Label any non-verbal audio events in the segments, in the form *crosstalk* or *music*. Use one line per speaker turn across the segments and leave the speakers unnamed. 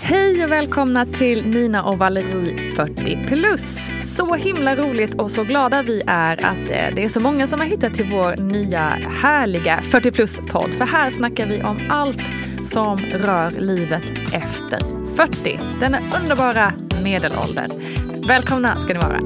Hej och välkomna till Nina och Valerie 40 plus. Så himla roligt och så glada vi är att eh, det är så många som har hittat till vår nya härliga 40 plus podd. För här snackar vi om allt som rör livet efter 40. Denna underbara medelåldern. Välkomna ska ni vara.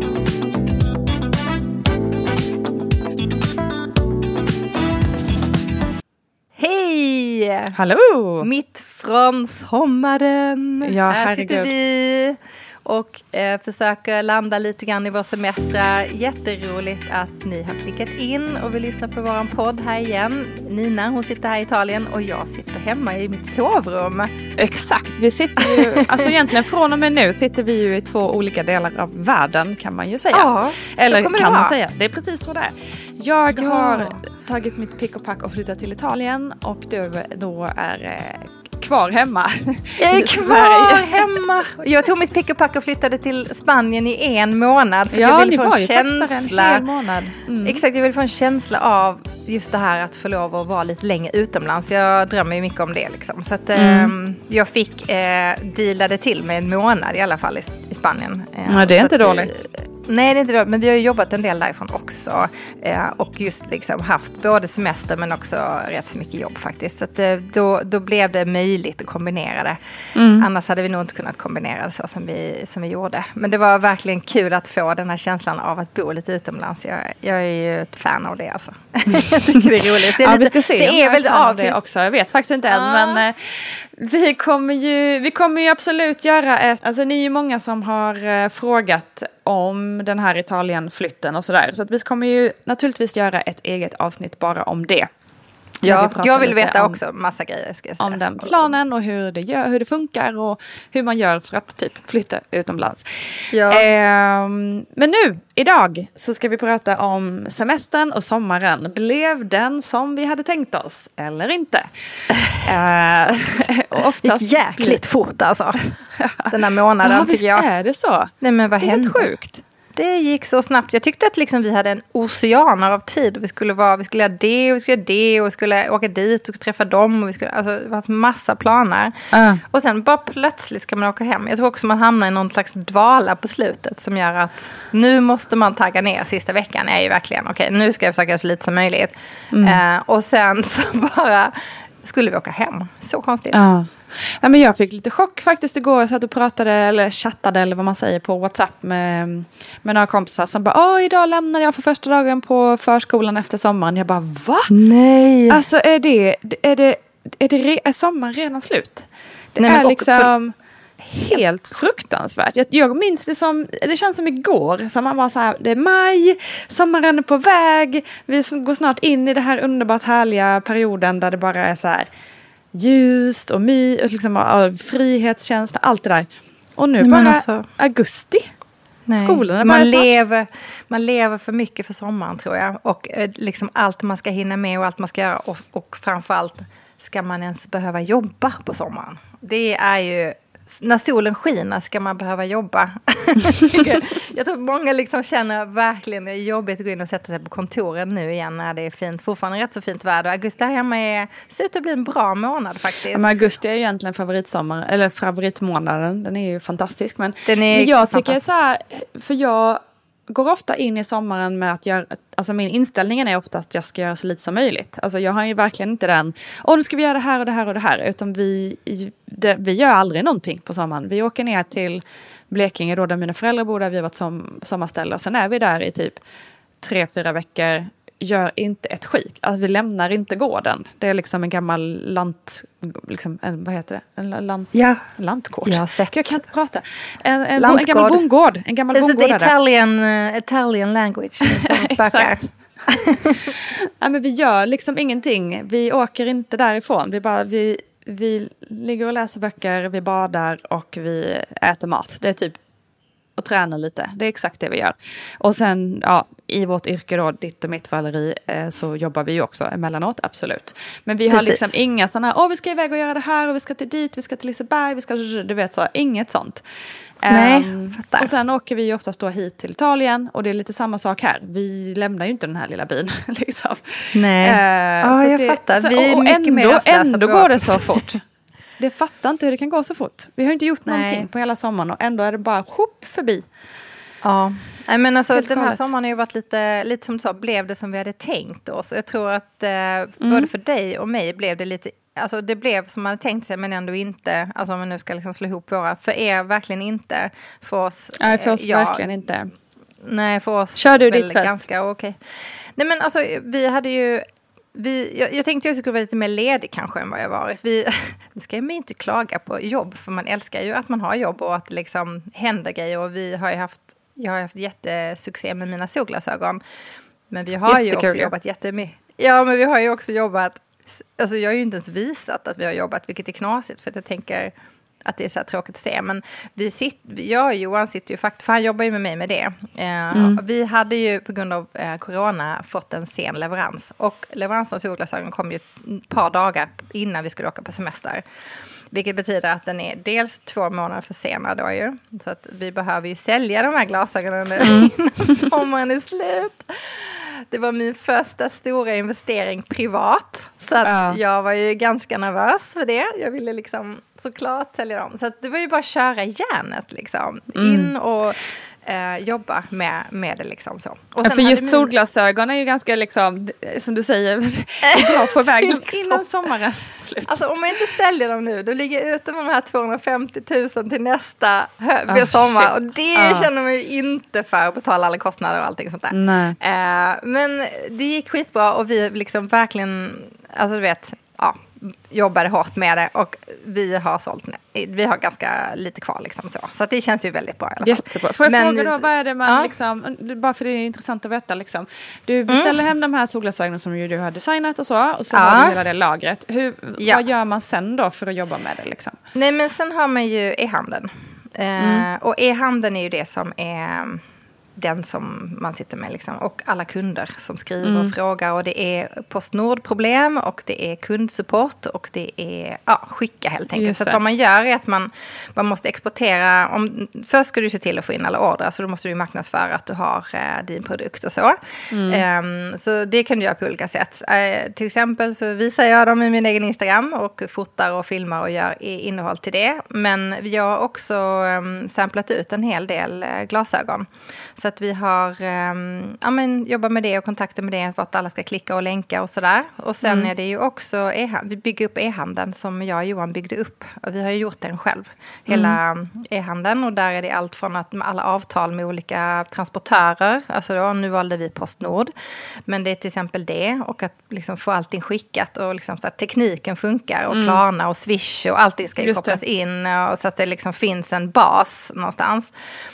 Hej!
Hallå!
Mitt från sommaren.
Ja,
Här
herregud.
sitter vi och eh, försöker landa lite grann i vår semester. Jätteroligt att ni har klickat in och vill lyssna på vår podd här igen. Nina hon sitter här i Italien och jag sitter hemma i mitt sovrum.
Exakt, vi sitter ju, alltså egentligen från och med nu sitter vi ju i två olika delar av världen kan man ju säga.
Ja,
Eller
kommer det
kan man säga, det är precis så det är. Jag
Ja.
har tagit mitt pick och pack och flyttat till Italien och du då är eh, kvar hemma.
Jag är kvar hemma. Jag tog mitt pick och pack och flyttade till Spanien i en månad. För jag
Ja,
ville
ni
få
var
en
ju där en
känsla.
hel månad. Mm.
Exakt, jag vill få en känsla av just det här att få lov att vara lite längre utomlands. Jag drömmer ju mycket om det liksom. Så att ehm, jag fick eh, dealade till med en månad i alla fall i, i Spanien. Eh,
Ja, det är inte
att vi-
dåligt.
Nej, det är inte dåligt. Men vi har ju jobbat en del därifrån också. Eh, och just liksom haft både semester men också rätt så mycket jobb faktiskt. Så att, eh, då, då blev det möjligt att kombinera det.
Mm.
Annars hade vi nog inte kunnat kombinera det så som vi, som vi gjorde. Men det var verkligen kul att få den här känslan av att bo lite utomlands. Jag, jag är ju ett fan av det alltså. *laughs* jag tycker det är roligt. Så jag är
Ja, vi
lite-
ska se
så är
fan av det också. Jag vet faktiskt inte än.
Ja.
Men eh, vi, kommer ju, vi kommer ju absolut göra ett... Alltså ni är ju många som har eh, frågat om den här Italienflytten och sådär. Så att vi kommer ju naturligtvis göra ett eget avsnitt bara om det.
Ja, jag vill veta
om-
också massa grejer. Ska jag säga.
Om den planen och hur det, gör, hur det funkar och hur man gör för att typ flytta utomlands.
Ja.
Ehm, men nu, idag, så ska vi prata om semestern och sommaren. Blev den som vi hade tänkt oss eller inte? *laughs* *laughs* och oftast
gick jäkligt fort alltså. *laughs* Den här månaden
Ja, visst
tycker jag.
är det så.
Nej, men vad
det är helt sjukt.
Det gick så snabbt. Jag tyckte att liksom vi hade en oceaner av tid. Och vi, skulle vara, vi skulle göra det och vi skulle göra det och vi skulle åka dit och träffa dem. Och vi skulle, alltså, det en massa planer.
Ja.
Och sen bara plötsligt ska man åka hem. Jag tror också man hamnar i någon slags dvala på slutet som gör att nu måste man tagga ner sista veckan. är ju verkligen okej, nu ska jag försöka göra så lite som möjligt.
Mm.
Eh, och sen så *laughs* bara skulle vi åka hem. Så konstigt.
Ja. Ja, men jag fick lite chock faktiskt igår. Jag satt och pratade eller chattade eller vad man säger på WhatsApp med, med några kompisar som bara Åh, idag lämnar jag för första dagen på förskolan efter sommaren. Jag bara va?
Nej.
Alltså är det, är det, är det re, är sommaren redan slut? Det
Nej,
är liksom helt fruktansvärt. Jag, jag minns det som, det känns som igår, som man var så här, det är maj, sommaren är på väg, vi går snart in i det här underbart härliga perioden där det bara är så här ljust och my, och liksom, frihetskänsla, allt det där. Och nu
Nej,
bara
alltså-
augusti.
Nej.
Skolan
man,
snart.
lever, man lever för mycket för sommaren tror jag. Och eh, liksom allt man ska hinna med och allt man ska göra. Och, och framförallt, ska man ens behöva jobba på sommaren? Det är ju... När solen skiner ska man behöva jobba. *laughs* jag tror många liksom känner verkligen det är jobbigt att gå in och sätta sig på kontoren nu igen när det är fint. Fortfarande rätt så fint väder. Augusti här hemma är, ser ut att bli en bra månad faktiskt.
Ja, men augusti är ju egentligen favoritsommar, eller favoritmånaden. Den är ju fantastisk. Men, men jag tycker så här, för jag går ofta in i sommaren med att göra, alltså min inställning är ofta att jag ska göra så lite som möjligt. Alltså jag har ju verkligen inte den, åh nu ska vi göra det här och det här och det här, utan vi, det, vi gör aldrig någonting på sommaren. Vi åker ner till Blekinge då där mina föräldrar bor, där vi har varit som, sommarställe och sen är vi där i typ tre, fyra veckor, gör inte ett skit. Alltså, vi lämnar inte gården. Det är liksom en gammal lant... Liksom, en, vad heter det? En lant,
Ja.
Lantkårt.
Jag.
Jag kan inte prata. En, en, en
Lantgård.
gammal bondgård. En gammal
Is it
bondgård
the
det.
Italian, uh, Italian language? *laughs*
Exakt. Nej, *laughs* men vi gör liksom ingenting. Vi åker inte därifrån. Vi, bara, vi vi ligger och läser böcker, vi badar och vi äter mat. Det är typ och tränar lite. Det är exakt det vi gör. Och sen ja, i vårt yrke då, ditt och mitt Valerie, eh, så jobbar vi ju också emellanåt, absolut. Men vi har
Precis.
liksom inga sådana åh vi ska iväg och göra det här och vi ska till dit, vi ska till Liseberg, vi ska, du vet så, inget sånt.
Nej,
Ehm,
fattar.
och sen åker vi ju oftast då hit till Italien och det är lite samma sak här. Vi lämnar ju inte den här lilla byn *laughs* liksom.
Nej. Ja,
så
jag fattar.
så-
Vi är
och
mycket
ändå,
mer
ändå går det så fort. *laughs* Det fattar inte hur det kan gå så fort. Vi har inte gjort
Nej.
någonting på hela sommaren och ändå är det bara sjopp förbi.
Ja, Nej, men alltså,
Helt
den här
galet.
sommaren har ju varit lite, lite som du sa, blev det som vi hade tänkt oss. Jag tror att eh,
Mm.
både för dig och mig blev det lite, alltså det blev som man hade tänkt sig men ändå inte, alltså om man nu ska liksom slå ihop våra, för er verkligen inte, för oss.
Nej, för oss
eh, ja,
verkligen inte.
Nej, för oss.
Kör du ditt först.
Ganska okej. Nej, men alltså vi hade ju... Vi, jag, jag tänkte jag skulle vara lite mer ledig kanske än vad jag varit. Vi, *laughs* nu ska jag inte klaga på jobb, för man älskar ju att man har jobb och att det liksom händer grejer. Och vi har ju haft, jag har haft jättesuccé med mina solglasögon. Men vi har ju
Jättekul,
också
ja.
jobbat jättemycket. Ja, men vi har ju också jobbat... Alltså jag har ju inte ens visat att vi har jobbat, vilket är knasigt. För att jag tänker att det är så tråkigt att se. Men vi sitter, jag och Johan sitter ju faktiskt, för han jobbar ju med mig med det. Eh, Vi hade ju på grund av eh, corona fått en sen leverans. Och leveransen av solglasögon kom ju ett par dagar innan vi skulle åka på semester. Vilket betyder att den är dels två månader försenad då ju. Så att vi behöver ju sälja de här glasögonen nu *laughs* innan sommaren är slut. Det var min första stora investering privat. Så att
Ja.
jag var ju ganska nervös för det. Jag ville liksom såklart sälja dem. Så att det var ju bara att köra järnet liksom.
Mm.
In och eh, jobba med, med det liksom så. Och
Ja, för just
min-
solglasögon är ju ganska liksom, som du säger, *laughs* bra på väg *laughs* innan sommaren slut.
Alltså om man inte säljer dem nu, då ligger jag ute med de här 250 000 till nästa hö-
Ah,
sommar.
shit.
Och det
Ah.
känner man ju inte för att betala alla kostnader och allting sånt där.
Nej.
Eh, men det gick skitbra och vi liksom verkligen, alltså du vet, ja, jobbade hårt med det och vi har sålt, vi har ganska lite kvar liksom så. Så det känns ju väldigt bra i alla fall.
Jättebra. Får jag
Men-
fråga då, vad är det man
Ja.
liksom, bara för det är intressant att veta liksom. Du beställer hem de här solglasögonen som ju du har designat och så, och så
Ja.
har du hela det lagret. Hur,
Ja.
Vad gör man sen då för att jobba med det liksom?
Nej, men sen har man ju e-handeln. Eh, Och e-handeln är ju det som är den som man sitter med. Liksom. Och alla kunder som skriver och frågar. Och det är Postnord-problem och det är kundsupport och det är ja, skicka helt enkelt. Så vad man gör är att man, man måste exportera. Om, först ska du se till att få in alla ordrar. Så då måste du marknadsföra att du har eh, din produkt och så. Ehm, så det kan du göra på olika sätt. Eh, till exempel så visar jag dem i min egen Instagram och fotar och filmar och gör innehåll till det. Men jag har också um, samplat ut en hel del eh, glasögon. Så att vi har um, ja, men, jobbat med det och kontakter med det, vart alla ska klicka och länka och sådär. Och sen är det ju också, e vi bygger upp e-handeln som jag och Johan byggde upp. Och vi har ju gjort den själv, hela um, e-handeln. Och där är det allt från att med alla avtal med olika transportörer, alltså då, nu valde vi Postnord. Men det är till exempel det och att liksom få allting skickat och liksom så att tekniken funkar och Klarna och Swish och allting ska ju
Just det.
kopplas in och så att det liksom finns en bas någonstans.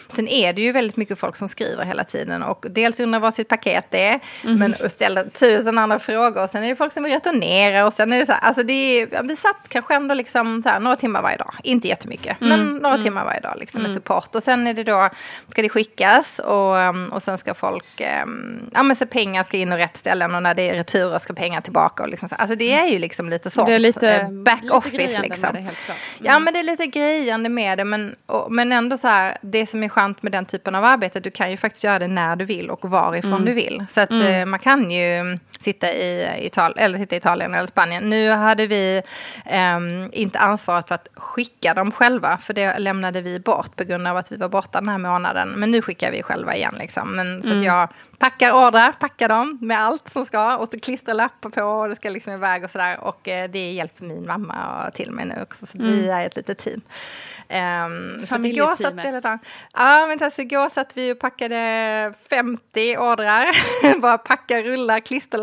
Sen är det ju väldigt mycket folk som skriver hela tiden och dels undrar vad sitt paket är men och ställer tusen andra frågor. Och sen är det folk som vill returnera och sen är det så här, alltså det är, vi satt kanske ändå liksom så här, några timmar varje dag, inte jättemycket, men några timmar varje dag liksom med support. Och sen är det då, ska det skickas och, um, och sen ska folk, um, ja men så pengar ska in och rätt ställen och när det är returer ska pengar tillbaka och liksom så, alltså det är ju liksom lite sånt,
Det är lite,
eh, back
lite
office liksom.
det klart.
Ja, men det är lite grejande med det. Men, och, men ändå så här, det som är skönt med den typen av arbete, du kan ju faktiskt göra det när du vill och varifrån du vill. Så att eh, man kan ju sitta i, Italien, eller sitta i Italien eller Spanien. Nu hade vi ehm, inte ansvaret för att skicka dem själva, för det lämnade vi bort på grund av att vi var borta den här månaden. Men nu skickar vi själva igen. Liksom. Men, så att jag packar ordrar, packar dem med allt som ska och så klistrar lappar på och det ska liksom iväg och sådär. Och eh, det hjälper min mamma till mig nu också, så att vi är ett litet team. Um,
Familjeteamet.
Ja, men alltså, igår satt vi och packade 50 ordrar. *laughs* Bara packa, rulla,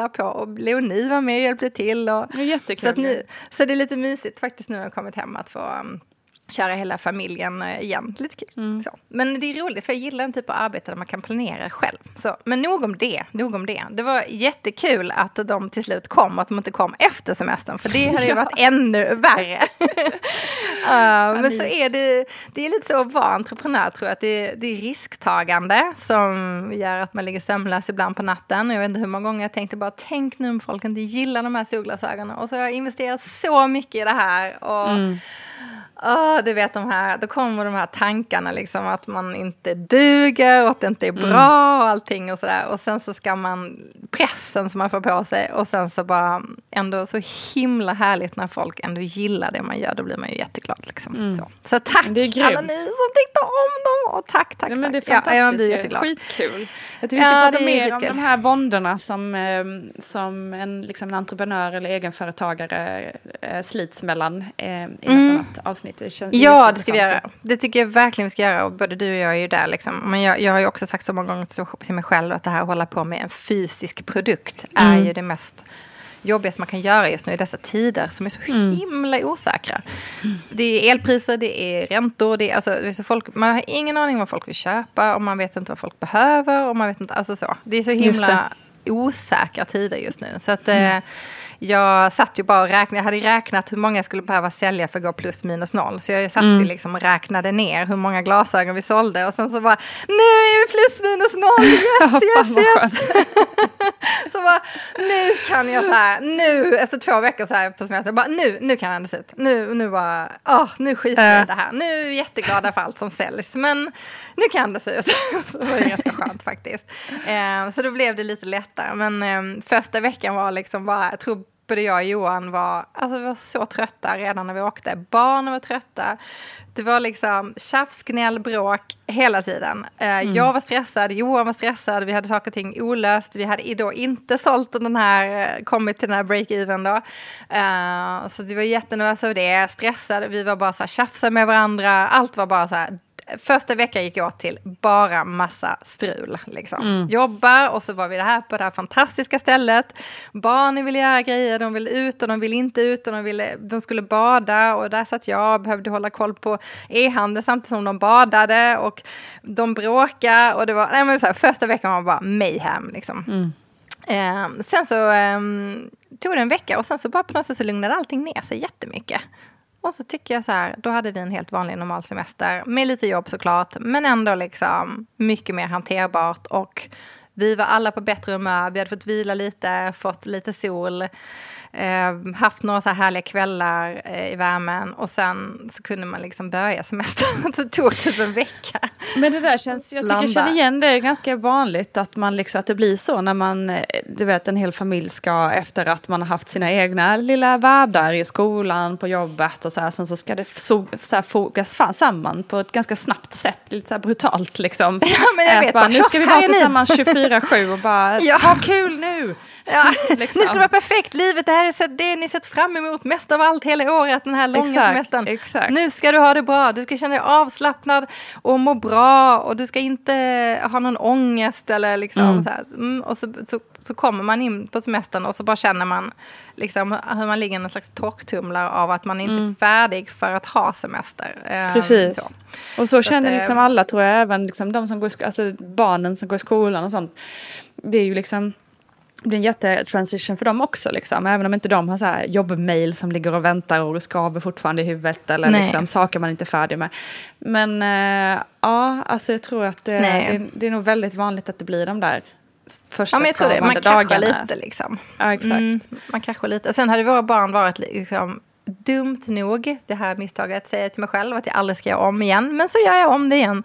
klisterlapp på. Och Leonie var med och hjälpte till. Och,
Det
så, nu, så det är lite mysigt faktiskt nu när jag kommit hem att få, um, köra hela familjen eh, igen. Lite kul. Mm. Så. Men det är roligt, för jag gillar en typ av arbete där man kan planera själv. Så, men nog om det. Nog om det. Det var jättekul att de till slut kom, att de inte kom efter semestern, för det hade ju *laughs* varit ännu värre. *laughs* uh, men så är det, det är lite så att vara entreprenör, tror jag, att det, det är risktagande som gör att man ligger sömnlös ibland på natten. Jag vet inte hur många gånger jag tänkte bara, tänk nu om folk inte gillar de här solglasögonen. Och så har jag investerat så mycket i det här. Och, mm Oh, du vet de här, då kommer de här tankarna liksom att man inte duger och att det inte är bra mm. och allting och sådär. Och sen så ska man, pressen som man får på sig och sen så bara ändå så himla härligt när folk ändå gillar det man gör. Då blir man ju jätteglad liksom. Mm. Så. så tack alla ni som tyckte om dem och tack, tack,
Nej, men Det är fantastiskt, ja, jag blir skitkul. Jag tycker vi ska ja, prata mer skitkul. om de här våndorna som, ehm, som en, liksom en entreprenör eller egenföretagare eh, slits mellan eh, i något mm. annat avsnitt avsnitt.
Det ja, det ska vi göra. Det tycker jag verkligen vi ska göra. Och både du och jag är ju där. Liksom. Men jag, jag har ju också sagt så många gånger till mig själv att det här att hålla på med en fysisk produkt mm. är ju det mest jobbigaste man kan göra just nu i dessa tider som är så mm. himla osäkra. Mm. Det är elpriser, det är räntor, det är, alltså, det är så folk, man har ingen aning vad folk vill köpa och man vet inte vad folk behöver. Och man vet inte, alltså så. Det är så himla osäkra tider just nu. Så att, mm. Jag satt ju bara och räknade, jag hade räknat hur många jag skulle behöva sälja för att gå plus minus noll. Så jag satt mm. ju liksom och räknade ner hur många glasögon vi sålde och sen så bara, nu är vi plus minus noll, *laughs* yes, yes, yes. *laughs* så bara, nu kan jag så här, nu efter två veckor så här på semester, bara nu, nu kan jag andas ut. Nu, nu bara, åh, nu skiter jag i det här. Nu är jag jätteglada för allt som säljs, men nu kan jag andas ut. *laughs* så det var ganska skönt faktiskt. Eh, så då blev det lite lättare, men eh, första veckan var liksom bara, jag tror både jag och Johan var, alltså vi var så trötta redan när vi åkte. Barnen var trötta. Det var liksom tjafs, gnäll, bråk hela tiden. Uh, mm. Jag var stressad, Johan var stressad, vi hade saker och ting olöst. Vi hade då inte sålt den här, kommit till den här break-even då. Uh, så vi var jättenervösa över det, stressade, vi var bara så här tjafsade med varandra. Allt var bara så här första veckan gick jag till bara massa strul. Liksom. Mm. Jobba och så var vi här på det här fantastiska stället. Barnen ville göra grejer, de ville ut och de ville inte ut och de, ville, de skulle bada och där satt jag och behövde hålla koll på e-handel samtidigt som de badade och de bråkade och det var, nej men så här, första veckan var bara mayhem liksom. Mm. Eh, sen så eh, tog det en vecka och sen så bara på något sätt så lugnade allting ner sig jättemycket. Och så tycker jag så här, då hade vi en helt vanlig normal semester med lite jobb såklart, men ändå liksom mycket mer hanterbart. Och vi var alla på bättre humör, vi hade fått vila lite, fått lite sol eh, haft några så här härliga kvällar eh, i värmen och sen så kunde man liksom börja semestern. *laughs* det tog typ en vecka.
Men det där känns, jag tycker jag känner igen det, är ganska vanligt att, man liksom, att det blir så när man, eh, du vet en hel familj ska efter att man har haft sina egna lilla världar i skolan, på jobbet och så här, sen så ska det so, så här, fogas samman på ett ganska snabbt sätt, lite så här brutalt liksom. *laughs*
Ja, men jag vet,
bara, nu ska vi vara tillsammans 24-7 och bara, *laughs* ja. ha kul nu!
Ja. *laughs* liksom. Nu ska det vara perfekt, livet är det ni sett fram emot mest av allt hela året, den här långa exakt, semestern. Exakt. Nu ska du ha det bra, du ska känna dig avslappnad och må bra och du ska inte ha någon ångest eller liksom mm. så här. Mm, och så, så, så, kommer man in på semestern och så bara känner man liksom hur man ligger i en slags torktumlare av att man inte mm. är färdig för att ha semester.
Ehm, Precis. Så. Och så, så känner att, liksom alla tror jag, även liksom de som går alltså barnen som går i skolan och sånt. Det är ju liksom det blir en jättetransition för dem också, liksom. även om inte de har så här jobbmail som ligger och väntar och skaver fortfarande i huvudet eller liksom, saker man inte är färdig med. Men äh, ja, alltså jag tror att det, det, det, är nog väldigt vanligt att det blir de där första ja, men jag tror det.
Man
kraschar
lite liksom.
Ja, exakt. Mm,
man kraschar lite. Och sen hade våra barn varit liksom dumt nog, det här misstaget, säger jag till mig själv att jag aldrig ska göra om igen. Men så gör jag om det igen.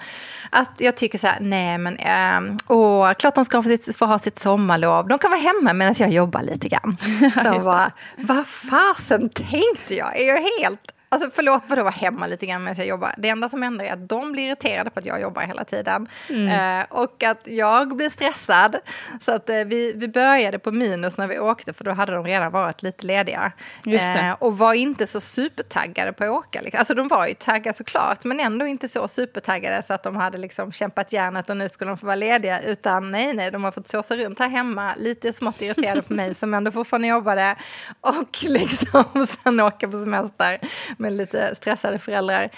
Att jag tycker så här, nej men, äh, åh, klart de ska få, sitt, få ha sitt sommarlov. De kan vara hemma medan jag jobbar lite grann. *laughs* Så bara, vad fasen tänkte jag? Är jag helt Alltså förlåt vadå vara hemma lite grann medan jag jobbar. Det enda som händer är att de blir irriterade på att jag jobbar hela tiden. Mm. Eh, och att jag blir stressad. Så att eh, vi, vi började på minus när vi åkte för då hade de redan varit lite lediga. Eh, och var inte så supertaggade på att åka. Liksom. Alltså de var ju taggade såklart men ändå inte så supertaggade så att de hade liksom kämpat järnet och nu skulle de få vara lediga. Utan nej, nej, de har fått såsa runt här hemma. Lite smått irriterade på mig som ändå fortfarande jobbade. Och *laughs* liksom sen åka på semester med lite stressade föräldrar.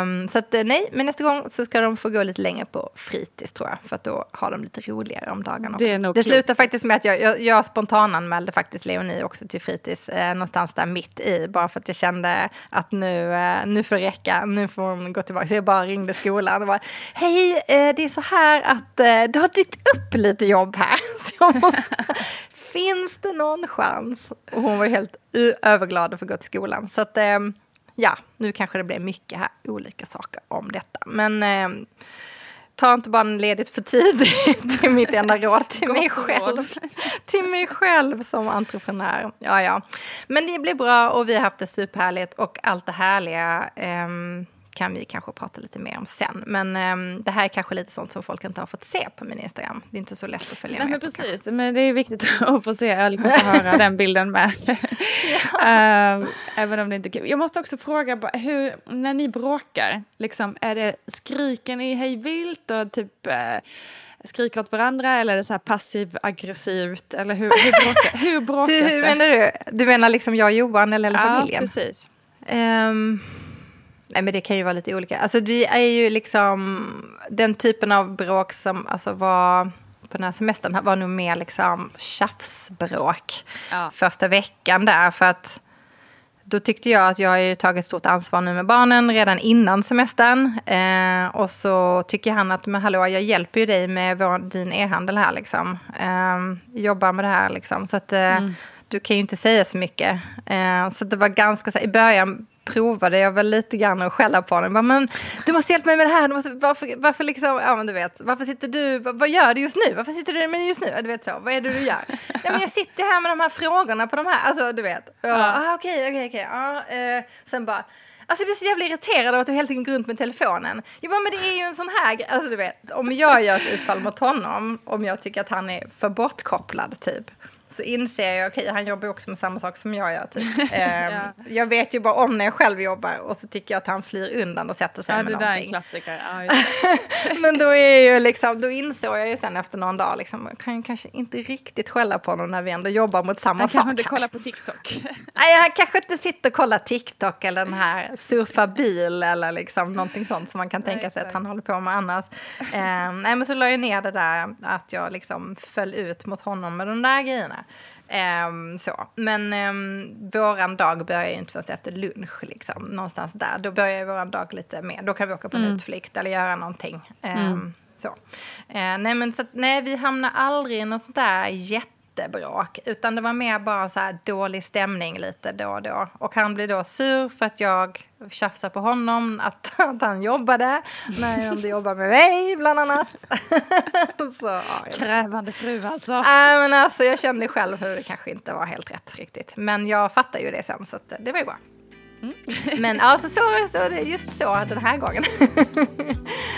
Um, så att, eh, nej, men nästa gång så ska de få gå lite längre på fritids tror jag. För att då har de lite roligare om dagarna. Också.
Det, är nog
det slutar faktiskt med att jag, jag, jag spontananmälde faktiskt Leonie också till fritids. Eh, någonstans där mitt i. Bara för att jag kände att nu, eh, nu får det räcka. Nu får hon gå tillbaka. Så jag bara ringde skolan och bara, hej, eh, det är så här att eh, det har dykt upp lite jobb här. *laughs* Så jag måste, finns det någon chans? Och hon var helt överglad att få gå till skolan. Så att, eh, ja, nu kanske det blir mycket här, olika saker om detta. Men eh, ta inte bara ledigt för tidigt, *laughs* till mitt enda råd till mig själv. till mig själv som entreprenör. Ja, ja. Men det blir bra och vi har haft det superhärligt och allt det härliga ehm, kan vi kanske prata lite mer om sen. Men ehm, det här är kanske lite sånt som folk inte har fått se på min Instagram. Det är inte så lätt att följa
Nej,
med
men
på.
precis, men det är viktigt *laughs* att få se, liksom få *laughs* höra den bilden med. *laughs* Ehm, även om det inte är kul. Jag måste också fråga, hur, när ni bråkar, liksom, är det skriker ni hej vilt och typ eh, skriker åt varandra eller är det så här passiv aggressivt? Eller hur, hur, bråkar, hur bråkas
Hur, hur menar du? Du menar liksom jag och Johan eller hela
ja,
familjen?
precis.
Ehm, nej, men det kan ju vara lite olika. Alltså, vi är ju liksom den typen av bråk som alltså, var på den här semestern var nog mer liksom tjafsbråk
Ja.
första veckan där. För att då tyckte jag att jag har ju tagit stort ansvar nu med barnen redan innan semestern. Eh, och så tycker han att, men hallå, jag hjälper ju dig med vår, din e-handel här liksom. Eh, jobbar med det här liksom. Så att eh, du kan ju inte säga så mycket. Eh, så det var ganska så, i början provade jag väl lite grann att skälla på honom. Bara, Men du måste hjälpa mig med det här. Du måste, varför, varför liksom, ja men du vet, varför sitter du, vad, gör du just nu? Varför sitter du med det just nu? Du vet så, vad är det du gör? *laughs* Ja men jag sitter här med de här frågorna på de här, alltså du vet. Ah, Okej, okej, okej. eh, Sen bara, Alltså jag blir så jävla irriterad av att du hela tiden går runt med telefonen. Jag bara, men det är ju en sån här. Alltså du vet, om jag gör ett utfall mot honom, om jag tycker att han är för bortkopplad typ. Så inser jag, okej han jobbar också med samma sak som jag gör typ. *laughs* Ehm,
Ja.
Jag vet ju bara om när jag själv jobbar och så tycker jag att han flyr undan och sätter sig
Ja,
med
det där är klassiker. *laughs* Ja.
Men då, är ju liksom, då insåg jag ju sen efter någon dag, liksom, jag kan ju kanske inte riktigt skälla på honom när vi ändå jobbar mot samma
Man
sak.
kanske inte kollar på TikTok. *laughs*
Nej, han kanske inte sitter och kollar TikTok eller den här surfa bil eller liksom någonting sånt som man kan tänka sig att han håller på med annars. Eh, nej, men så la jag ner det där att jag liksom föll ut mot honom med de där grejerna. Eh, så. Men eh, våran dag börjar ju inte förrän efter lunch, liksom, någonstans där. Då börjar våran dag lite mer, då kan vi åka på en utflykt eller göra någonting. Eh, så. Eh, nej, men så att, nej, vi hamnar aldrig i något sånt där jättebråk. Utan det var mer bara så dålig stämning lite då och då. Och han blir då sur för att jag tjafsar på honom att, *laughs* att han jobbade. När jag inte jobbar med mig, bland annat. *laughs* så, ja.
Krävande fru alltså.
Nej, men alltså, jag kände själv hur det kanske inte var helt rätt riktigt. Men jag fattar ju det sen, så det var ju bra. Men alltså, så, så just så den här gången. *laughs*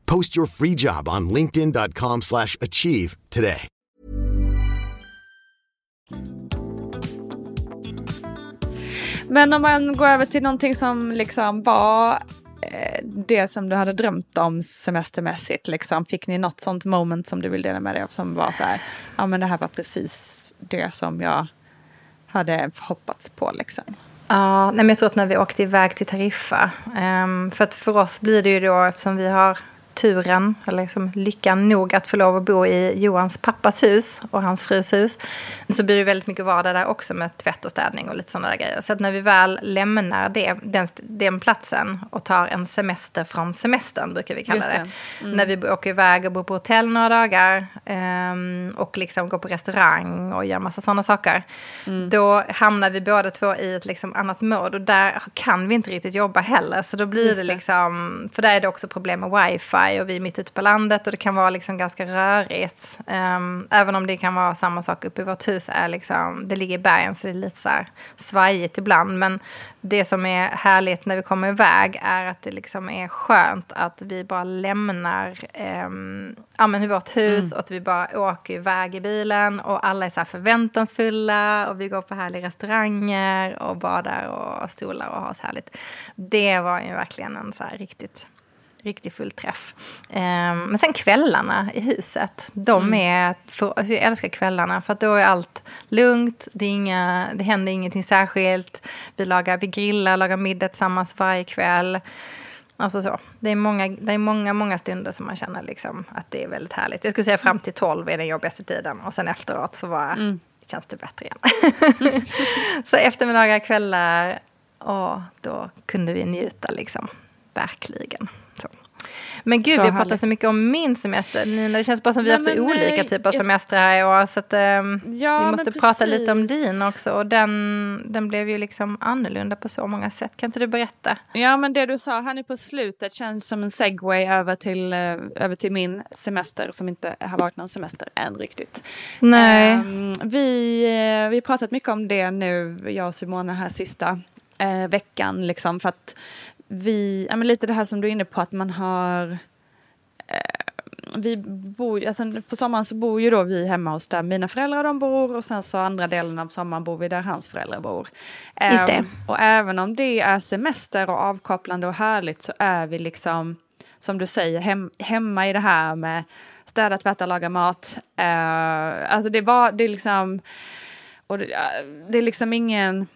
Post your free job on linkedin.com/achieve slash achieve today.
Men om man går över till någonting som liksom var eh, det som du hade drömt om semestermässigt, liksom. fick ni något sånt moment som du vill dela med dig av som var så här, ja men det här var precis det som jag hade hoppats på liksom.
Ja, nej, men jag tror att när vi åkte iväg till Tariffa, ehm, för att för oss blir det ju då, eftersom vi har turen, eller liksom lyckan nog att få lov att bo i Johans pappas hus och hans frus hus. Så blir det väldigt mycket vardag där också med tvätt och städning och lite sådana där grejer. Så att när vi väl lämnar det, den, den platsen och tar en semester från semestern, brukar vi kalla det. det. Mm. När vi åker iväg och bor på hotell några dagar um, och liksom går på restaurang och gör massa sådana saker. Mm. Då hamnar vi båda två i ett liksom annat mode och där kan vi inte riktigt jobba heller. Så då blir Just det liksom, för där är det också problem med wifi och vi är mitt ute på landet och det kan vara liksom ganska rörigt. Um, även om det kan vara samma sak uppe i vårt hus, är liksom, det ligger i bergen så det är lite så här svajigt ibland. Men det som är härligt när vi kommer iväg är att det liksom är skönt att vi bara lämnar um, ja, men vårt hus mm. och att vi bara åker iväg i bilen och alla är så här förväntansfulla och vi går på härliga restauranger och badar och stolar och har så härligt. Det var ju verkligen en så här riktigt riktig fullträff. Um, men sen kvällarna i huset, de mm. är... För, alltså jag älskar kvällarna för då är allt lugnt, det, är inga, det händer ingenting särskilt. Vi, lagar, vi grillar, lagar middag tillsammans varje kväll. Alltså så. Det är många, det är många, många stunder som man känner liksom att det är väldigt härligt. Jag skulle säga fram till tolv är den jobbigaste tiden och sen efteråt så var, mm. känns det bättre igen. *laughs* så eftermiddagar, kvällar, och då kunde vi njuta liksom. Verkligen. Men gud, så vi pratar så mycket om min semester. Nina, det känns bara som vi har så olika typer av semestrar i år. Så att, um, ja, vi måste prata lite om din också. Och den, den blev ju liksom annorlunda på så många sätt. Kan inte du berätta?
Ja, men det du sa här nu på slutet känns som en segway över till, uh, över till min semester som inte har varit någon semester än riktigt.
Nej. Um,
vi, uh, vi har pratat mycket om det nu, jag och Simona här sista uh, veckan. Liksom, för att vi, ja men lite det här som du är inne på att man har eh, vi bor, alltså på sommaren så bor ju då vi hemma hos där mina föräldrar de bor och sen så andra delen av sommaren bor vi där hans föräldrar bor.
Just det. Um,
och även om det är semester och avkopplande och härligt så är vi liksom, som du säger, hem, hemma i det här med städa, tvätta, laga mat. Uh, alltså det var, det är liksom, och det, det är liksom ingen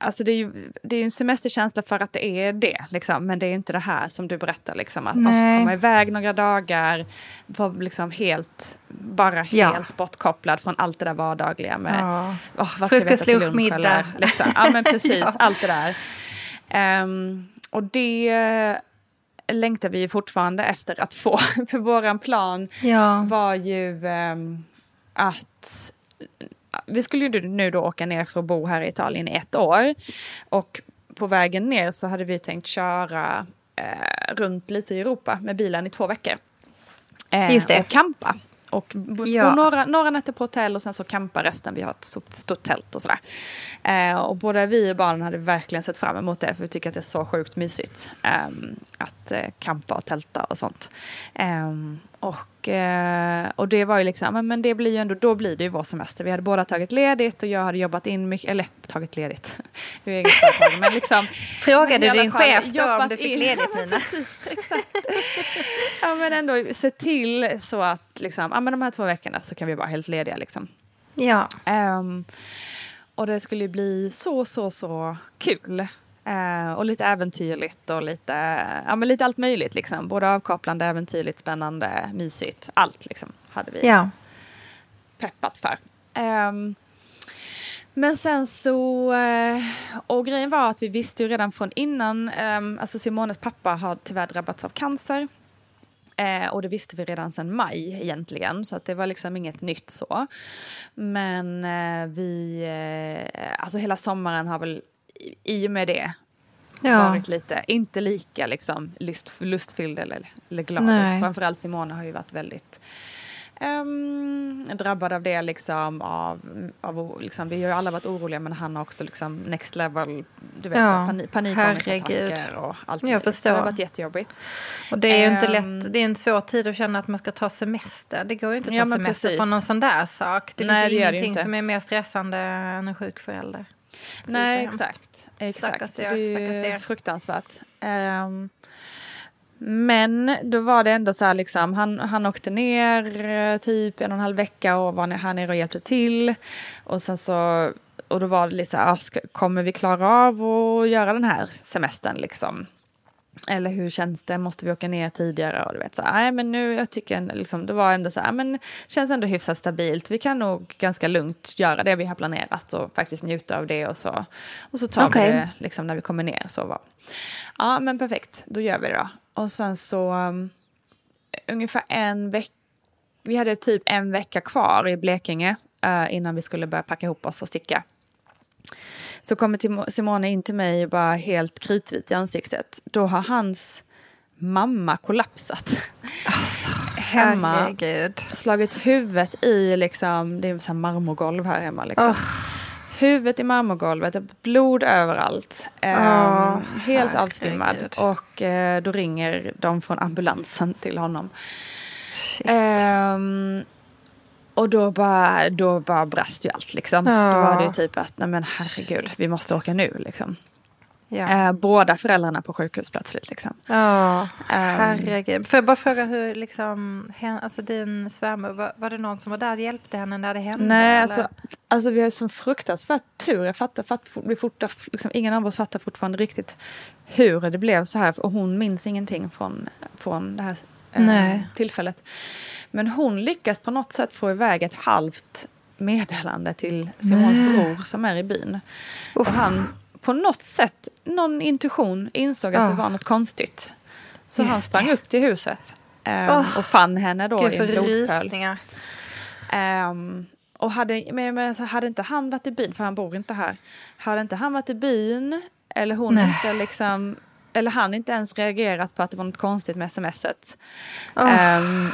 Alltså det är ju det är en semesterkänsla för att det är det, liksom. men det är inte det här som du berättar. Liksom, att oh, komma iväg några dagar, vara liksom helt, bara helt ja. bortkopplad från allt det där vardagliga med
ja. oh, vad Frukost, lunch, middag.
Liksom. Ja men precis, *laughs* ja. allt det där. Um, och det längtar vi fortfarande efter att få. *laughs* För våran plan ja. var ju um, att vi skulle ju nu då åka ner för att bo här i Italien i ett år. Och på vägen ner så hade vi tänkt köra eh, runt lite i Europa med bilen i två veckor.
Eh, Just det.
Och campa. Och bo, ja. några, några nätter på hotell och sen så campa resten. Vi har ett stort, stort tält och sådär. Eh, och både vi och barnen hade verkligen sett fram emot det för vi tycker att det är så sjukt mysigt. Eh, att eh, campa och tälta och sånt. Och, eh, och det var ju liksom, men det blir ju ändå, då blir det ju vår semester. Vi hade båda tagit ledigt och jag hade jobbat in mycket, eller tagit ledigt. *laughs* Vi är eget företag, men liksom. *laughs*
Frågade din chef då om du fick in. ledigt *laughs* Nina?
Ja, precis, exakt. ja men ändå se till så att liksom, ja men de här två veckorna så kan vi vara helt lediga liksom.
Ja.
Um, och det skulle bli så, så, så kul. Uh, och lite äventyrligt och lite, ja, men lite allt möjligt. Liksom. Både avkopplande, äventyrligt, spännande, mysigt. Allt liksom, hade vi
ja.
peppat för. Um, men sen så, uh, och grejen var att vi visste ju redan från innan, um, alltså Simones pappa har tyvärr drabbats av cancer. Eh, och det visste vi redan sedan maj egentligen, så att det var liksom inget nytt så. Men eh, vi, eh, alltså hela sommaren har väl i och med det ja. varit lite, inte lika liksom lust, lustfylld eller, eller glad. Nej. Framförallt Simone har ju varit väldigt um, drabbad av det liksom. Av, av, liksom. Vi har ju alla varit oroliga men han har också liksom next level, du vet, ja. panik, panikångestattacker och allt.
Jag förstår.
Så det har varit jättejobbigt.
Och det är ju um, inte lätt, det är en svår tid att känna att man ska ta semester. Det går ju inte att ta ja, semester från någon sån där sak. Det Nej, finns ju ingenting som är mer stressande än en sjuk förälder.
Nej, exakt. exakt. det är fruktansvärt. Um, men då var det ändå så här liksom, han, han åkte ner eh, typ en och en halv vecka och var här nere och hjälpte till. Och sen så, och då var det lite så här, ah, kommer vi klara av att göra den här semestern liksom? Eller hur känns det? Måste vi åka ner tidigare? Och du vet så nej men nu, jag tycker liksom, det var ändå så här, men känns ändå hyfsat stabilt. Vi kan nog ganska lugnt göra det vi har planerat och faktiskt njuta av det och så. Och så tar
Okej.
vi det liksom när vi kommer ner. Så var. Ja men perfekt, då gör vi det då. Och sen så um, ungefär en vecka, vi hade typ en vecka kvar i Blekinge eh, innan vi skulle börja packa ihop oss och sticka. Så kommer Simone in till mig och bara helt kritvit i ansiktet. Då har hans mamma kollapsat.
Alltså,
Hemma.
herregud.
Slagit huvudet i liksom, det är så här marmorgolv här hemma liksom. Huvudet i marmorgolvet, blod överallt.
Åh,
helt avsvimmad. Och eh, då ringer de från ambulansen till honom.
Shit.
Och då bara, då bara brast ju allt liksom.
Ja.
Då var det ju typ att, nej men herregud, vi måste åka nu liksom.
ja.
Eh, båda föräldrarna på sjukhus plötsligt liksom.
Ja,
Ehm.
herregud. Får jag bara fråga hur liksom, hen, alltså din svärmor, var, var det någon som var där och hjälpte henne när det hände?
Nej, alltså, alltså vi har så fruktansvärt tur. Jag fattar, fatt, vi fortar, liksom, ingen av oss fattar fortfarande riktigt hur det blev så här. Och hon minns ingenting från, från det här eh,
Nej.
tillfället. Men hon lyckas på något sätt få iväg ett halvt meddelande till Simons bror som är i byn. Och han på något sätt, någon intuition, insåg att
Ja.
det var något konstigt. Så
Just
han sprang
det.
upp till huset. eh,
Åh.
och fann henne då
Gud,
i en blodpöl. Ehm, och hade, men, men, hade inte han varit i byn, för han bor inte här. Hade inte han varit i byn, eller hon
Nej.
inte liksom, eller han inte ens reagerat på att det var något konstigt med smset.
Åh.
ehm,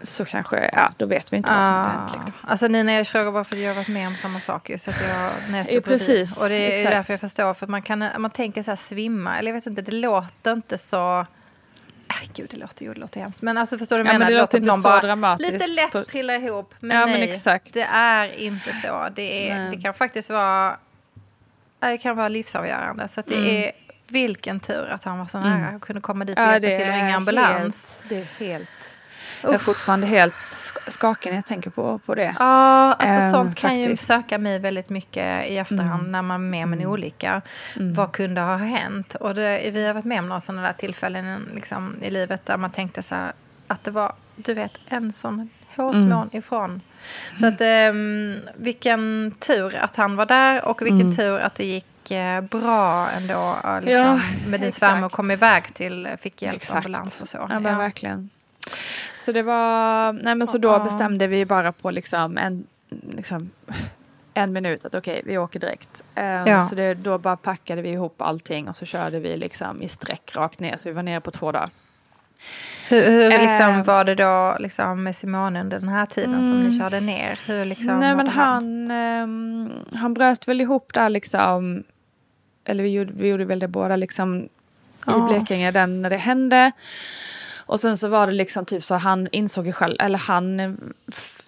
så kanske, ja då vet vi inte vad som hade hänt. Liksom.
Alltså Nina, jag frågar bara för jag har varit med om samma sak ju. Så att jag, när jag bredvid.
precis,
Och det är
exakt.
därför jag förstår. För man, kan, man tänker så här svimma. Eller jag vet inte, det låter inte så... Äh, gud, det låter, jo, det låter hemskt. Men alltså förstår du
Ja, men
menar?
det låter inte så
bara
dramatiskt
Lite lätt
på-
trillar ihop. Men
Ja, men
nej,
exakt.
det är inte så. Det, är,
Nej.
det kan faktiskt vara... Det kan vara livsavgörande. Så att det
Mm.
är vilken tur att han var så nära och kunde komma dit och
Ja,
hjälpa till och ringa ambulans.
Helt, det är helt... Jag är fortfarande helt sk- skakig när jag tänker på, på det.
Ja, alltså
Ehm,
sånt kan ju
faktiskt. Mm.
söka mig väldigt mycket i efterhand när man är med om en olycka. Vad kunde ha hänt? Och det, vi har varit med om några sådana där tillfällen liksom, i livet där man tänkte så här, att det var, du vet, en sån hårsmån
Mm.
ifrån. Så att um, vilken tur att han var där och vilken
Mm.
tur att det gick eh, bra ändå. eh, Liksom,
Ja,
med din svärmor kom iväg till, eh, fick hjälp
Exakt.
ambulans och så.
Ja, men
Ja.
verkligen. Så det var, nej men så då
Ja.
bestämde vi bara på liksom en, liksom, en minut att okej, vi åker direkt. Ehm,
Ja.
Så det, då bara packade vi ihop allting och så körde vi liksom i sträck rakt ner. Så vi var nere på två dagar.
Hur, hur liksom
Eh.
var det då liksom, med Simone under den här tiden som ni körde ner? Hur liksom,
Mm. nej men
mådde
han, ehm, han bröt väl ihop där liksom, eller vi gjorde, vi gjorde väl det båda liksom i
Ja.
Blekinge den när det hände. Och sen så var det liksom typ så han insåg ju själv, eller han,